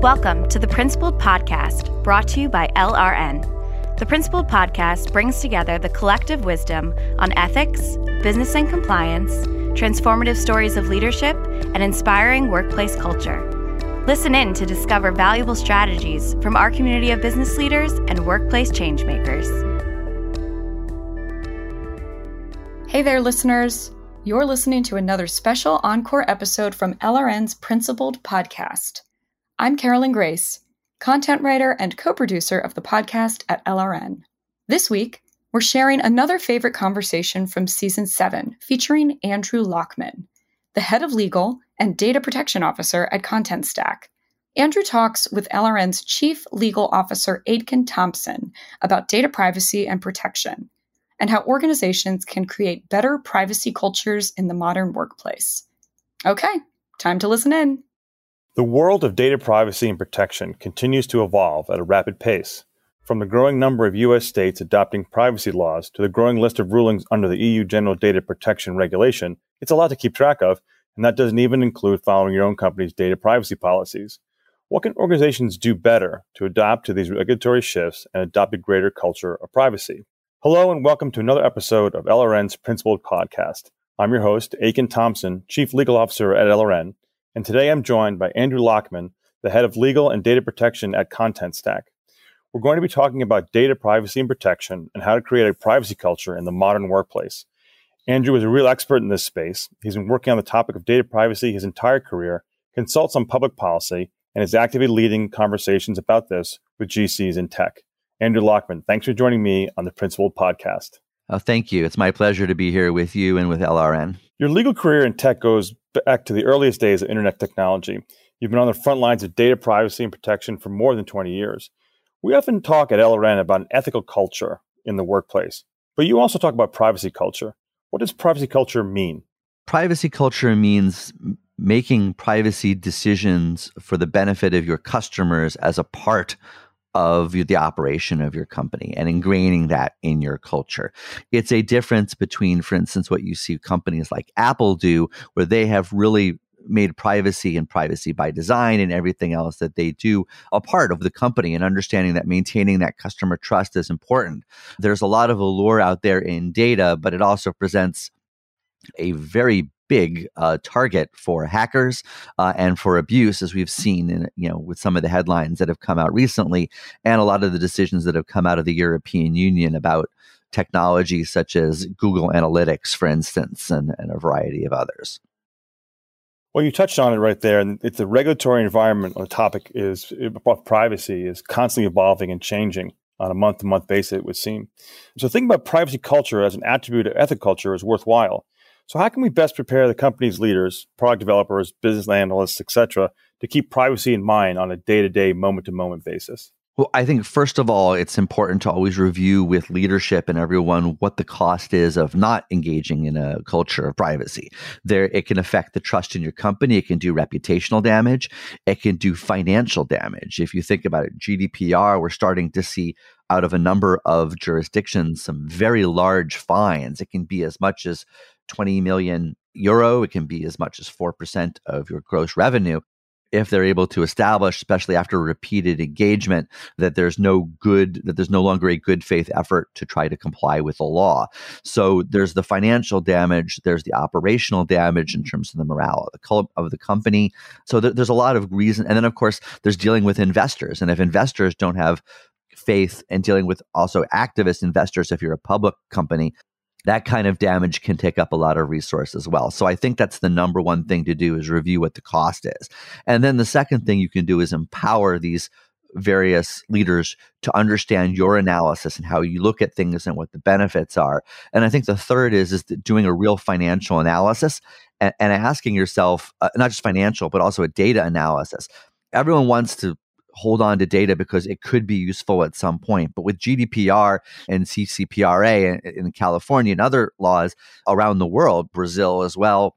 Welcome to the Principled Podcast, brought to you by LRN. The Principled Podcast brings together the collective wisdom on ethics, business and compliance, transformative stories of leadership, and inspiring workplace culture. Listen in to discover valuable strategies from our community of business leaders and workplace changemakers. Hey there, listeners. You're listening to another special encore episode from LRN's Principled Podcast. I'm Carolyn Grace, content writer and co producer of the podcast at LRN. This week, we're sharing another favorite conversation from season seven featuring Andrew Lockman, the head of legal and data protection officer at Contentstack. Andrew talks with LRN's chief legal officer, Aitken Thompson, about data privacy and protection and how organizations can create better privacy cultures in the modern workplace. Okay, time to listen in. The world of data privacy and protection continues to evolve at a rapid pace. From the growing number of U.S. states adopting privacy laws to the growing list of rulings under the EU General Data Protection Regulation, it's a lot to keep track of, and that doesn't even include following your own company's data privacy policies. What can organizations do better to adapt to these regulatory shifts and adopt a greater culture of privacy? Hello, and welcome to another episode of LRN's Principled Podcast. I'm your host, Aitken Thompson, Chief Legal Officer at LRN, and today I'm joined by Andrew Lockman, the head of legal and data protection at Contentstack. We're going to be talking about data privacy and protection and how to create a privacy culture in the modern workplace. Andrew is a real expert in this space. He's been working on the topic of data privacy his entire career, consults on public policy, and is actively leading conversations about this with GCs in tech. Andrew Lockman, thanks for joining me on the Principled Podcast. Oh, thank you. It's my pleasure to be here with you and with LRN. Your legal career in tech goes back to the earliest days of internet technology. You've been on the front lines of data privacy and protection for more than 20 years. We often talk at LRN about an ethical culture in the workplace, but you also talk about privacy culture. What does privacy culture mean? Privacy culture means making privacy decisions for the benefit of your customers as a part of the operation of your company and ingraining that in your culture. It's a difference between, for instance, what you see companies like Apple do, where they have really made privacy and privacy by design and everything else that they do a part of the company and understanding that maintaining that customer trust is important. There's a lot of allure out there in data, but it also presents a very big uh, target for hackers uh, and for abuse, as we've seen in you know with some of the headlines that have come out recently, and a lot of the decisions that have come out of the European Union about technology such as Google Analytics, for instance, and, and a variety of others. Well, you touched on it right there, and it's the regulatory environment on the topic is about privacy is constantly evolving and changing on a month-to-month basis. It would seem. So, thinking about privacy culture as an attribute of ethic culture is worthwhile. So, how can we best prepare the company's leaders, product developers, business analysts, etc., to keep privacy in mind on a day-to-day, moment-to-moment basis? Well, I think first of all, it's important to always review with leadership and everyone what the cost is of not engaging in a culture of privacy. There, it can affect the trust in your company. It can do reputational damage. It can do financial damage. If you think about it, GDPR, we're starting to see out of a number of jurisdictions some very large fines. It can be as much as 20 million euro. It can be as much as 4% of your gross revenue. If they're able to establish, especially after repeated engagement, that there's no good, that there's no longer a good faith effort to try to comply with the law. So there's the financial damage, there's the operational damage in terms of the morale of the, company. So th- there's a lot of reason. And then, of course, there's dealing with investors. And if investors don't have faith and dealing with also activist investors, if you're a public company, that kind of damage can take up a lot of resource as well. So I think that's the number one thing to do is review what the cost is. And then the second thing you can do is empower these various leaders to understand your analysis and how you look at things and what the benefits are. And I think the third is is doing a real financial analysis and, and asking yourself uh, not just financial but also a data analysis. Everyone wants to hold on to data because it could be useful at some point. But with GDPR and CCPRA in, California and other laws around the world, Brazil as well,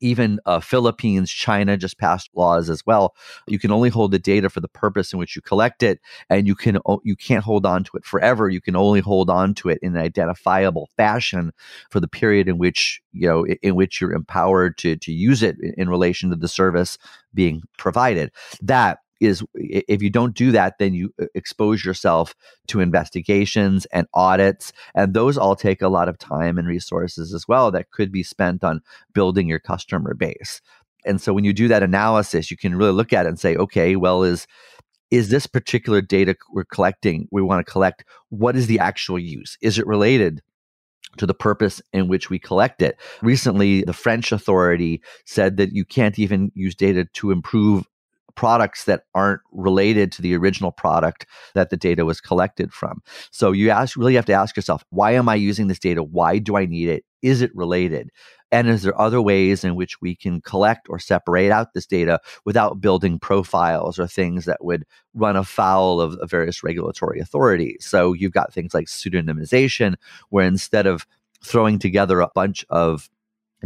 even uh, Philippines, China just passed laws as well. You can only hold the data for the purpose in which you collect it, and you can you can't hold on to it forever. You can only hold on to it in an identifiable fashion for the period in which you know in which you're empowered to to use it in relation to the service being provided. That is if you don't do that, then you uh, expose yourself to investigations and audits. And those all take a lot of time and resources as well that could be spent on building your customer base. And so when you do that analysis, you can really look at it and say, okay, well, is is this particular data we're collecting, we want to collect, what is the actual use? Is it related to the purpose in which we collect it. Recently, the French authority said that you can't even use data to improve products that aren't related to the original product that the data was collected from. So you ask, really have to ask yourself, why am I using this data? Why do I need it? Is it related? And is there other ways in which we can collect or separate out this data without building profiles or things that would run afoul of, various regulatory authorities? So you've got things like pseudonymization, where instead of throwing together a bunch of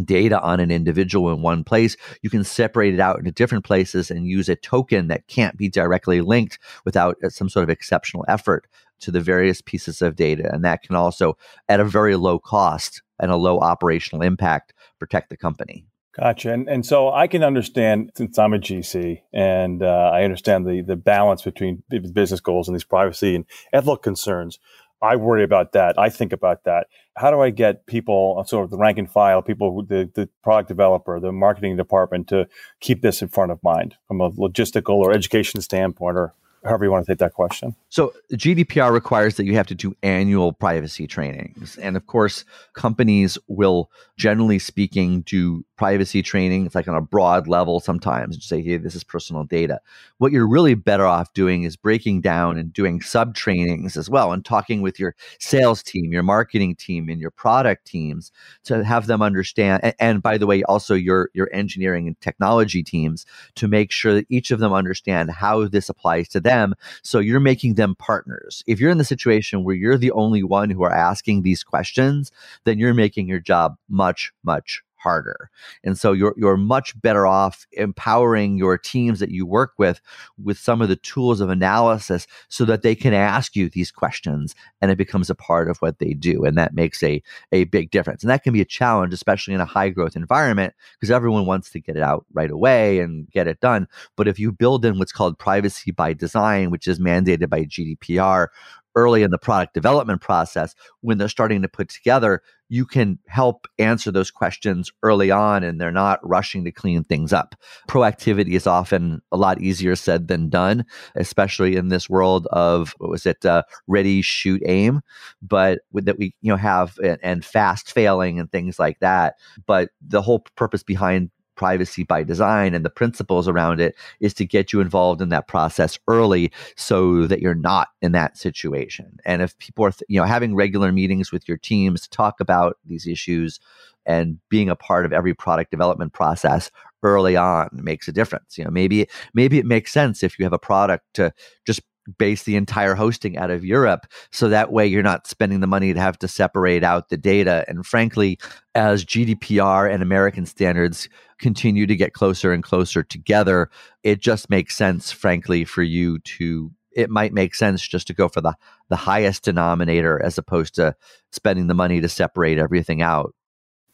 data on an individual in one place, you can separate it out into different places and use a token that can't be directly linked without uh, some sort of exceptional effort to the various pieces of data. And that can also, at a very low cost and a low operational impact, protect the company. Gotcha. And, and so I can understand, since I'm a GC, and uh, I understand the, the balance between business goals and these privacy and ethical concerns. I worry about that. I think about that. How do I get people, uh, sort of the rank and file, people, the, the product developer, the marketing department to keep this in front of mind from a logistical or education standpoint or however you want to take that question. So GDPR requires that you have to do annual privacy trainings. And of course, companies will generally speaking do privacy training. It's like on a broad level sometimes and say, hey, this is personal data. What you're really better off doing is breaking down and doing sub trainings as well and talking with your sales team, your marketing team, and your product teams to have them understand. And, and by the way, also your, your engineering and technology teams to make sure that each of them understand how this applies to them. So you're making them partners. If you're in the situation where you're the only one who are asking these questions, then you're making your job much, much harder. And so you're you're much better off empowering your teams that you work with with some of the tools of analysis so that they can ask you these questions and it becomes a part of what they do and that makes a a big difference. And that can be a challenge especially in a high growth environment because everyone wants to get it out right away and get it done. But if you build in what's called privacy by design, which is mandated by GDPR early in the product development process when they're starting to put together you can help answer those questions early on and they're not rushing to clean things up. Proactivity is often a lot easier said than done especially in this world of what was it uh, ready shoot aim but with, that we you know have and, and fast failing and things like that. But the whole purpose behind privacy by design and the principles around it is to get you involved in that process early so that you're not in that situation. And if people are, th- you know, having regular meetings with your teams to talk about these issues and being a part of every product development process early on makes a difference. You know, maybe maybe it makes sense if you have a product to just base the entire hosting out of Europe. So that way you're not spending the money to have to separate out the data. And frankly, as GDPR and American standards continue to get closer and closer together, it just makes sense, frankly, for you to it might make sense just to go for the the highest denominator as opposed to spending the money to separate everything out.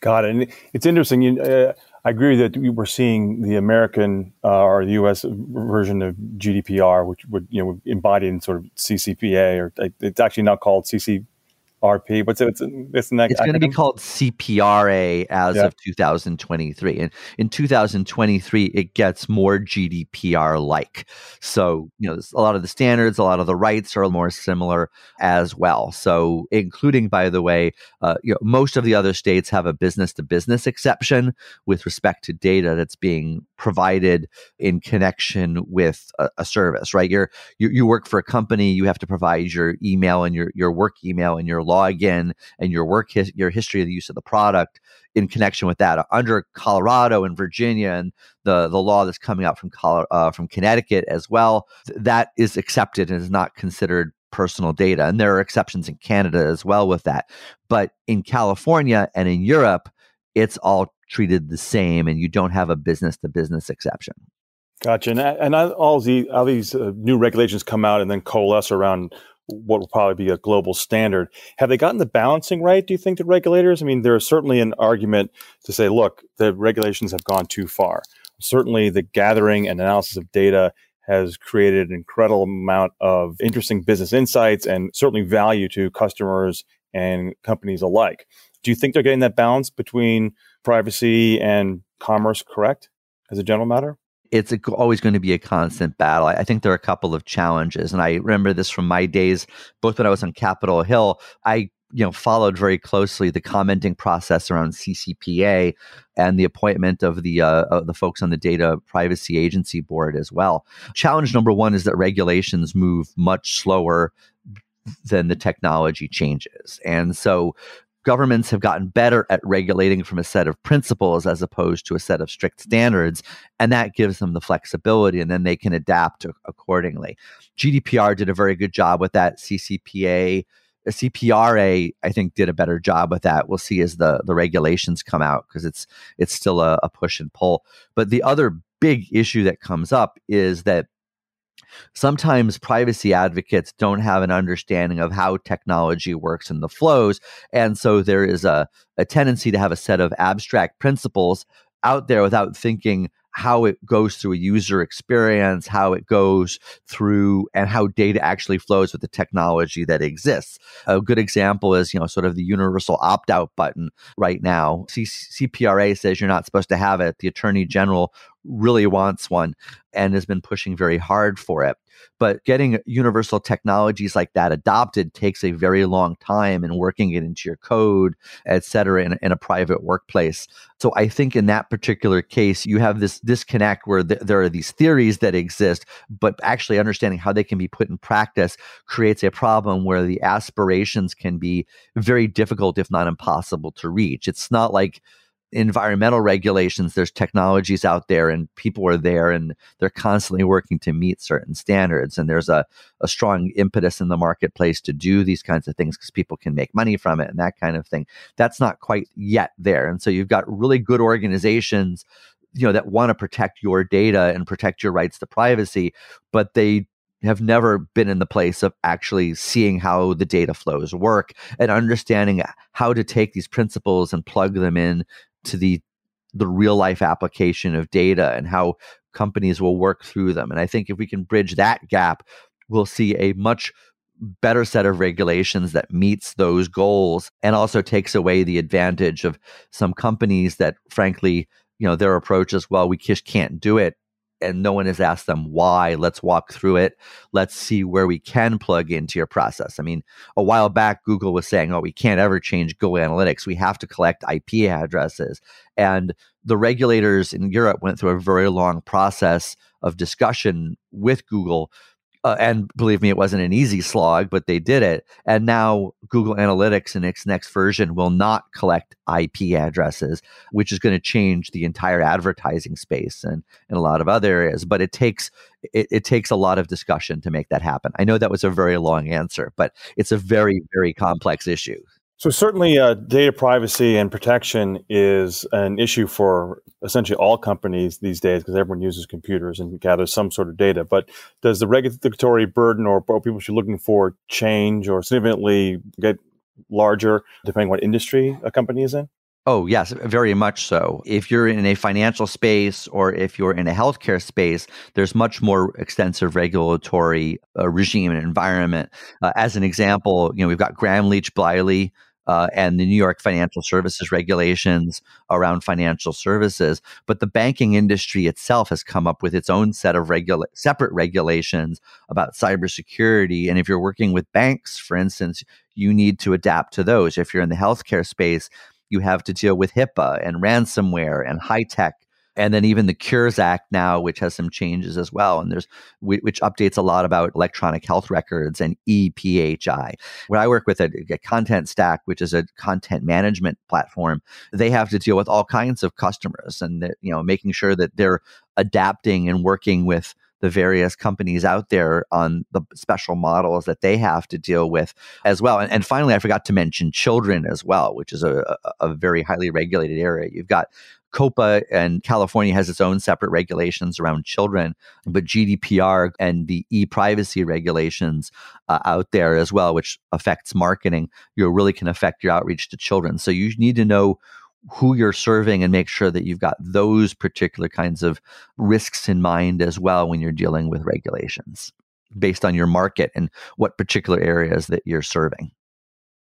Got it. And it's interesting. You, uh, I agree that we're seeing the American uh, or the U.S. version of GDPR, which would you know embodied in sort of CCPA, or it's actually now called CC RP. What's it? It's, it's, it's going to be called CPRA as yeah. of 2023. And in 2023, it gets more GDPR like. So, you know, a lot of the standards, a lot of the rights are more similar as well. So, including, by the way, uh, you know, most of the other states have a business to business exception with respect to data that's being provided in connection with a, a service, right? You're, you, you work for a company, you have to provide your email and your, your work email and your login and your work, his, your history of the use of the product in connection with that. Under Colorado and Virginia and the, the law that's coming out from, uh, from Connecticut as well, th- that is accepted and is not considered personal data. And there are exceptions in Canada as well with that. But in California and in Europe, it's all treated the same and you don't have a business to business exception. Gotcha. And, and all, the, all these uh, new regulations come out and then coalesce around what will probably be a global standard. Have they gotten the balancing right, do you think, the regulators? I mean, there is certainly an argument to say, look, the regulations have gone too far. Certainly, the gathering and analysis of data has created an incredible amount of interesting business insights and certainly value to customers and companies alike. Do you think they're getting that balance between privacy and commerce correct as a general matter? It's always going to be a constant battle. I, think there are a couple of challenges, and I remember this from my days, both when I was on Capitol Hill. I you know followed very closely the commenting process around CCPA and the appointment of the uh, the folks on the Data Privacy Agency board as well. Challenge number one is that regulations move much slower than the technology changes, and so governments have gotten better at regulating from a set of principles as opposed to a set of strict standards and that gives them the flexibility and then they can adapt accordingly gdpr did a very good job with that ccpa uh, CPRA, I think, did a better job with that. We'll see as the the regulations come out because it's it's still a, a push and pull. But the other big issue that comes up is that sometimes privacy advocates don't have an understanding of how technology works and the flows. And so there is a, a tendency to have a set of abstract principles out there without thinking how it goes through a user experience, how it goes through, and how data actually flows with the technology that exists. A good example is, you know, sort of the universal opt out button right now. C- CPRA says you're not supposed to have it. The Attorney General really wants one and has been pushing very hard for it. But getting universal technologies like that adopted takes a very long time and working it into your code, et cetera, in, in a private workplace. So I think in that particular case, you have this disconnect where th- there are these theories that exist, but actually understanding how they can be put in practice creates a problem where the aspirations can be very difficult, if not impossible, to reach. It's not like environmental regulations there's technologies out there and people are there and they're constantly working to meet certain standards. And there's a, a strong impetus in the marketplace to do these kinds of things because people can make money from it and that kind of thing. That's not quite yet there. And so you've got really good organizations you know that want to protect your data and protect your rights to privacy but they have never been in the place of actually seeing how the data flows work and understanding how to take these principles and plug them in to the the real life application of data and how companies will work through them. And I think if we can bridge that gap, we'll see a much better set of regulations that meets those goals and also takes away the advantage of some companies that frankly you know their approach is well we just can't do it and no one has asked them why. Let's walk through it. Let's see where we can plug into your process. I mean, a while back, Google was saying, oh, we can't ever change Google Analytics. We have to collect IP addresses. And the regulators in Europe went through a very long process of discussion with Google uh, and believe me, it wasn't an easy slog, but they did it. And now Google Analytics in its next version will not collect IP addresses, which is going to change the entire advertising space and, and a lot of other areas. But it takes it, it takes a lot of discussion to make that happen. I know that was a very long answer, but it's a very very complex issue. So certainly, uh, data privacy and protection is an issue for essentially all companies these days because everyone uses computers and gathers some sort of data. But does the regulatory burden or what people should be looking for change or significantly get larger depending on what industry a company is in? Oh, yes, very much so. If you're in a financial space or if you're in a healthcare space, there's much more extensive regulatory uh, regime and environment. Uh, as an example, you know, we've got Gramm Leach Bliley, uh, and the New York financial services regulations around financial services. But the banking industry itself has come up with its own set of regula- separate regulations about cybersecurity. And if you're working with banks, for instance, you need to adapt to those. If you're in the healthcare space, you have to deal with HIPAA and ransomware and HITECH and then even the Cures Act now, which has some changes as well, and there's which updates a lot about electronic health records and ePHI. When I work with a, a Contentstack, which is a content management platform, they have to deal with all kinds of customers, and you know, making sure that they're adapting and working with the various companies out there on the special models that they have to deal with as well. And, and finally, I forgot to mention children as well, which is a, a, a very highly regulated area. You've got COPPA and California has its own separate regulations around children, but GDPR and the e privacy regulations uh, out there as well, which affects marketing, you really can affect your outreach to children. So you need to know who you're serving and make sure that you've got those particular kinds of risks in mind as well when you're dealing with regulations based on your market and what particular areas that you're serving.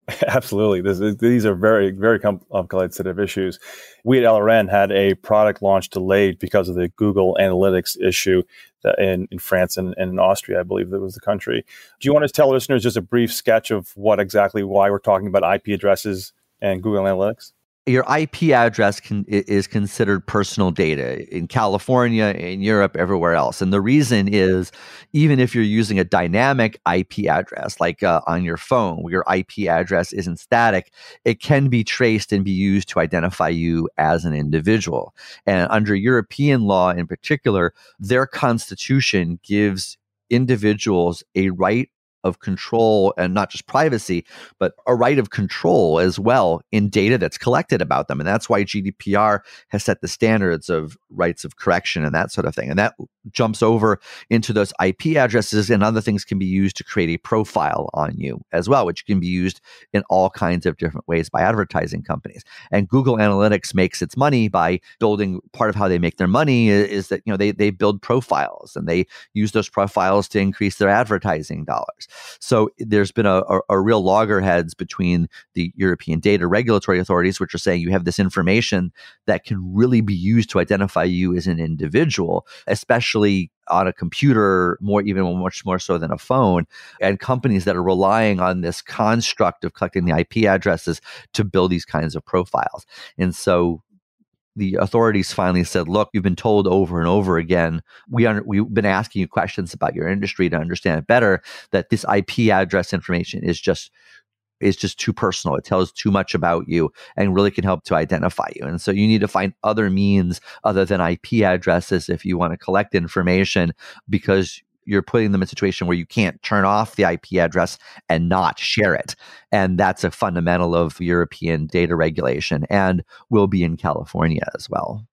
Absolutely. This, these are very, very complicated set of issues. We at LRN had a product launch delayed because of the Google Analytics issue in, in France and, and in Austria, I believe that was the country. Do you want to tell listeners just a brief sketch of what exactly why we're talking about IP addresses and Google Analytics? Your IP address can, is considered personal data in California, in Europe, everywhere else. And the reason is even if you're using a dynamic IP address, like uh, on your phone, where your IP address isn't static, it can be traced and be used to identify you as an individual. And under European law in particular, their constitution gives individuals a right of control and not just privacy, but a right of control as well in data that's collected about them. And that's why GDPR has set the standards of rights of correction and that sort of thing. And that jumps over into those IP addresses and other things can be used to create a profile on you as well, which can be used in all kinds of different ways by advertising companies. And Google Analytics makes its money by building part of how they make their money is that, you know, they, they build profiles and they use those profiles to increase their advertising dollars. So there's been a, a, a real loggerheads between the European data regulatory authorities, which are saying you have this information that can really be used to identify you as an individual, especially on a computer more even much more so than a phone and companies that are relying on this construct of collecting the IP addresses to build these kinds of profiles. And so the authorities finally said, "Look, you've been told over and over again. We un- we've been asking you questions about your industry to understand it better. That this IP address information is just is just too personal. It tells too much about you and really can help to identify you. And so you need to find other means other than IP addresses if you want to collect information because you're putting them in a situation where you can't turn off the IP address and not share it. And that's a fundamental of European data regulation and will be in California as well.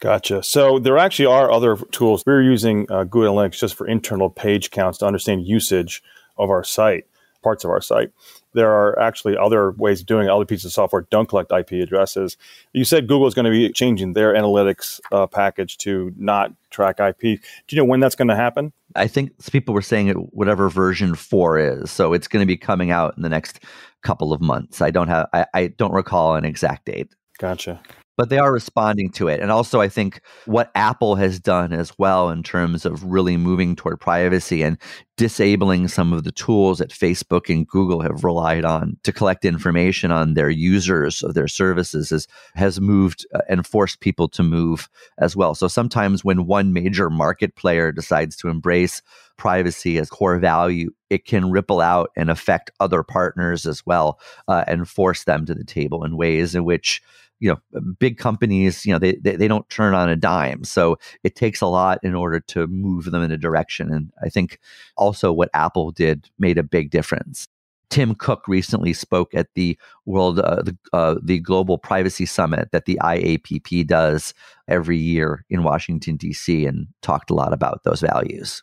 Gotcha. So there actually are other tools. We're using uh, Google Analytics just for internal page counts to understand usage of our site, parts of our site there are actually other ways of doing it. Other pieces of software don't collect IP addresses. You said Google is going to be changing their analytics uh, package to not track IP. Do you know when that's going to happen? I think people were saying it, whatever version four is. So it's going to be coming out in the next couple of months. I don't have, I, I don't recall an exact date. Gotcha but they are responding to it. And also, I think what Apple has done as well in terms of really moving toward privacy and disabling some of the tools that Facebook and Google have relied on to collect information on their users of their services is, has moved uh, and forced people to move as well. So sometimes when one major market player decides to embrace privacy as core value, it can ripple out and affect other partners as well uh, and force them to the table in ways in which you know big companies you know they, they, they don't turn on a dime. So it takes a lot in order to move them in a direction. And i think also what apple did made a big difference. Tim cook recently spoke at the world uh, the, uh, the global privacy summit that the iapp does every year in washington d.c and talked a lot about those values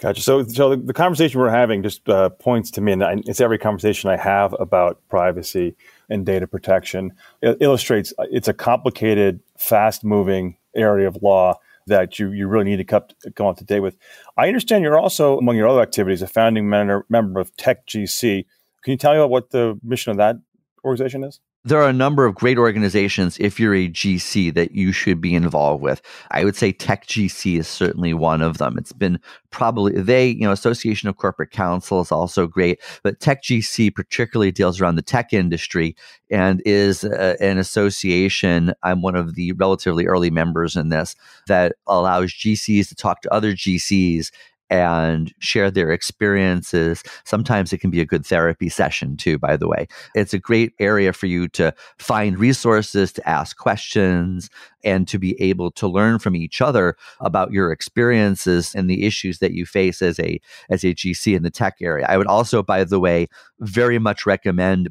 Gotcha. So, so the, conversation we're having just uh, points to me, and it's every conversation I have about privacy and data protection. It illustrates uh, it's a complicated, fast-moving area of law that you, you really need to come, come up to date with. I understand you're also, among your other activities, a founding member, member of TechGC. Can you tell me about what the mission of that organization is? There are a number of great organizations if you're a GC that you should be involved with. I would say Tech GC is certainly one of them. It's been probably they, you know, Association of Corporate Counsel is also great, but Tech GC particularly deals around the tech industry and is uh, an association. I'm one of the relatively early members in this that allows GCs to talk to other GCs and share their experiences. Sometimes it can be a good therapy session too, by the way. It's a great area for you to find resources, to ask questions, and to be able to learn from each other about your experiences and the issues that you face as a as a GC in the tech area. I would also, by the way, very much recommend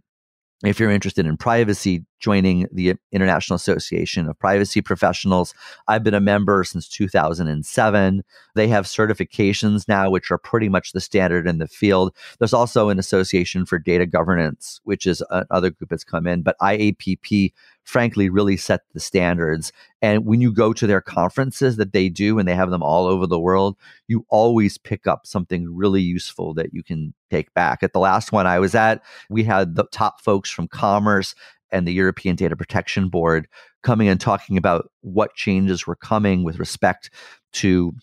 if you're interested in privacy, joining the International Association of Privacy Professionals. I've been a member since 2007. They have certifications now, which are pretty much the standard in the field. There's also an association for data governance, which is another group that's come in, but IAPP frankly really set the standards. And when you go to their conferences that they do, and they have them all over the world, you always pick up something really useful that you can take back. At the last one I was at, we had the top folks from commerce and the European Data Protection Board coming and talking about what changes were coming with respect to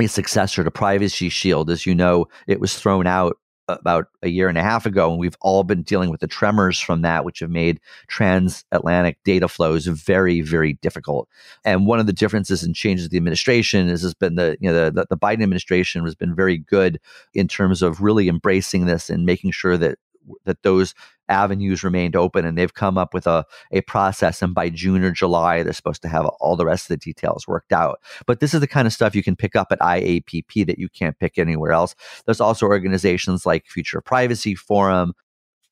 a successor to Privacy Shield. As you know, it was thrown out about a year and a half ago, and we've all been dealing with the tremors from that, which have made transatlantic data flows very, very difficult. And one of the differences and changes of the administration is has been the you know the, the Biden administration has been very good in terms of really embracing this and making sure that that those avenues remained open and they've come up with a, a process and by june or july they're supposed to have all the rest of the details worked out. But this is the kind of stuff you can pick up at iapp that you can't pick anywhere else. There's also organizations like future privacy forum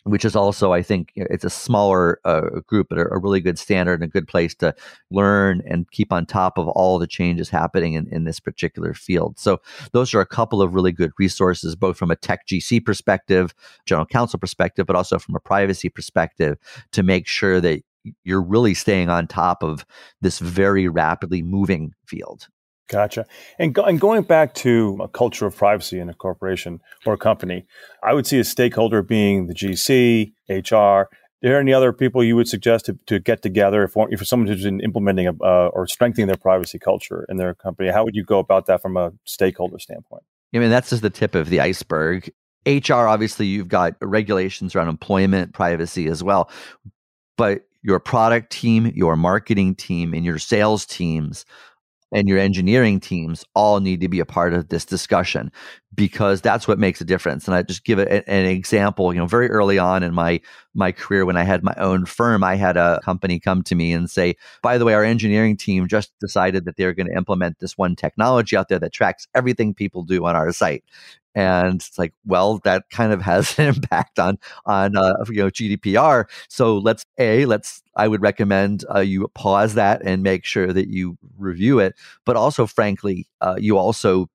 which is also, I think, it's a smaller uh, group, but a, really good standard and a good place to learn and keep on top of all the changes happening in, in this particular field. So, those are a couple of really good resources, both from a tech GC perspective, general counsel perspective, but also from a privacy perspective, to make sure that you're really staying on top of this very rapidly moving field. Gotcha. And, go, and going back to a culture of privacy in a corporation or a company, I would see a stakeholder being the GC, HR. Are there any other people you would suggest to, to get together if, if someone who's implementing a, uh, or strengthening their privacy culture in their company? How would you go about that from a stakeholder standpoint? I mean, that's just the tip of the iceberg. HR, obviously, you've got regulations around employment privacy as well. But your product team, your marketing team, and your sales teams and your engineering teams all need to be a part of this discussion because that's what makes a difference. And I just give it an example. You know, very early on in my my career, when I had my own firm, I had a company come to me and say, "By the way, our engineering team just decided that they're going to implement this one technology out there that tracks everything people do on our site." And it's like well that kind of has an impact on on uh, you know gdpr so let's a let's i would recommend uh, you pause that and make sure that you review it but also frankly uh, you also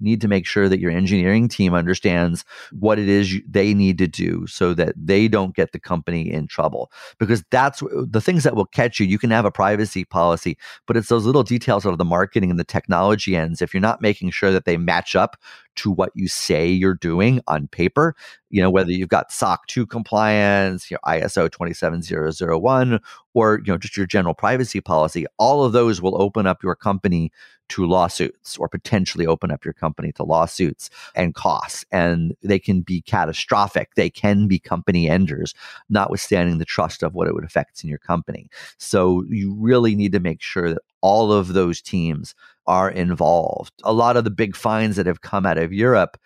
need to make sure that your engineering team understands what it is you, they need to do so that they don't get the company in trouble because that's the things that will catch you. You can have a privacy policy but it's those little details of the marketing and the technology ends. If you're not making sure that they match up to what you say you're doing on paper you know whether mm-hmm. you've got soc 2 compliance you know, iso 27001 or you know just your general privacy policy all of those will open up your company to lawsuits or potentially open up your company to lawsuits and costs. And they can be catastrophic. They can be company enders, notwithstanding the trust of what it would affect in your company. So you really need to make sure that all of those teams are involved. A lot of the big fines that have come out of Europe,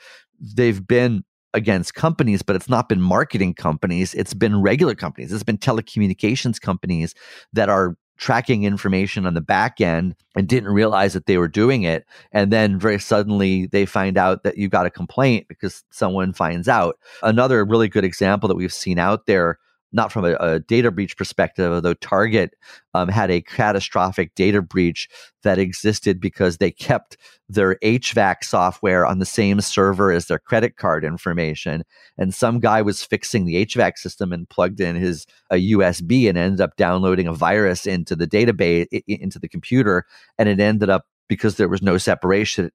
they've been against companies, but it's not been marketing companies. It's been regular companies. It's been telecommunications companies that are tracking information on the back end and didn't realize that they were doing it. And then very suddenly they find out that you got a complaint because someone finds out. Another really good example that we've seen out there not from a, a, data breach perspective, although Target um, had a catastrophic data breach that existed because they kept their HVAC software on the same server as their credit card information. And some guy was fixing the HVAC system and plugged in his a USB and ended up downloading a virus into the database, into the computer. And it ended up, because there was no separation, it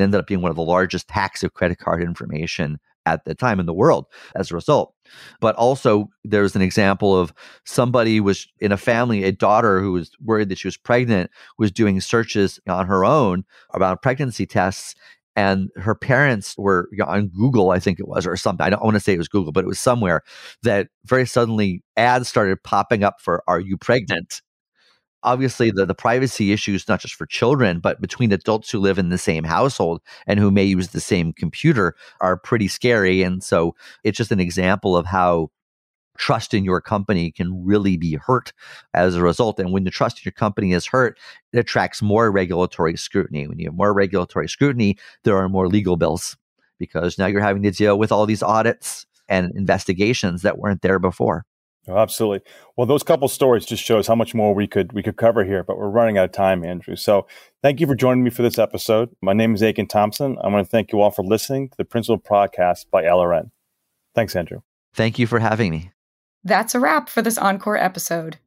ended up being one of the largest hacks of credit card information at the time in the world as a result. But also, there's an example of somebody was in a family, a daughter who was worried that she was pregnant, was doing searches on her own about pregnancy tests. And her parents were on Google, I think it was, or something. I don't want to say it was Google, but it was somewhere that very suddenly ads started popping up for Are you pregnant? Obviously the, the privacy issues not just for children but between adults who live in the same household and who may use the same computer are pretty scary. And so it's just an example of how trust in your company can really be hurt as a result. And when the trust in your company is hurt it attracts more regulatory scrutiny. When you have more regulatory scrutiny there are more legal bills because now you're having to deal with all these audits and investigations that weren't there before Oh, absolutely. Well, those couple stories just shows how much more we could we could cover here, but we're running out of time, Andrew. So thank you for joining me for this episode. My name is Aitken Thompson. I want to thank you all for listening to the Principled Podcast by LRN. Thanks, Andrew. Thank you for having me. That's a wrap for this encore episode.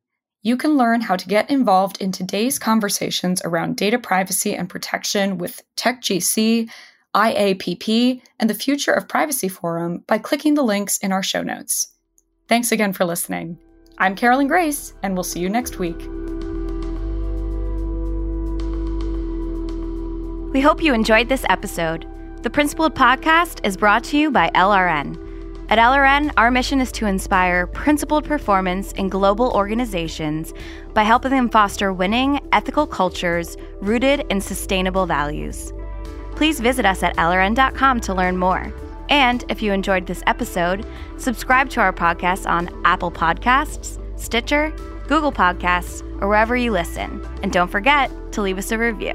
You can learn how to get involved in today's conversations around data privacy and protection with TechGC, IAPP, and the Future of Privacy Forum by clicking the links in our show notes. Thanks again for listening. I'm Carolyn Grace, and we'll see you next week. We hope you enjoyed this episode. The Principled Podcast is brought to you by LRN. At LRN, our mission is to inspire principled performance in global organizations by helping them foster winning, ethical cultures rooted in sustainable values. Please visit us at LRN.com to learn more. And if you enjoyed this episode, subscribe to our podcast on Apple Podcasts, Stitcher, Google Podcasts, or wherever you listen. And don't forget to leave us a review.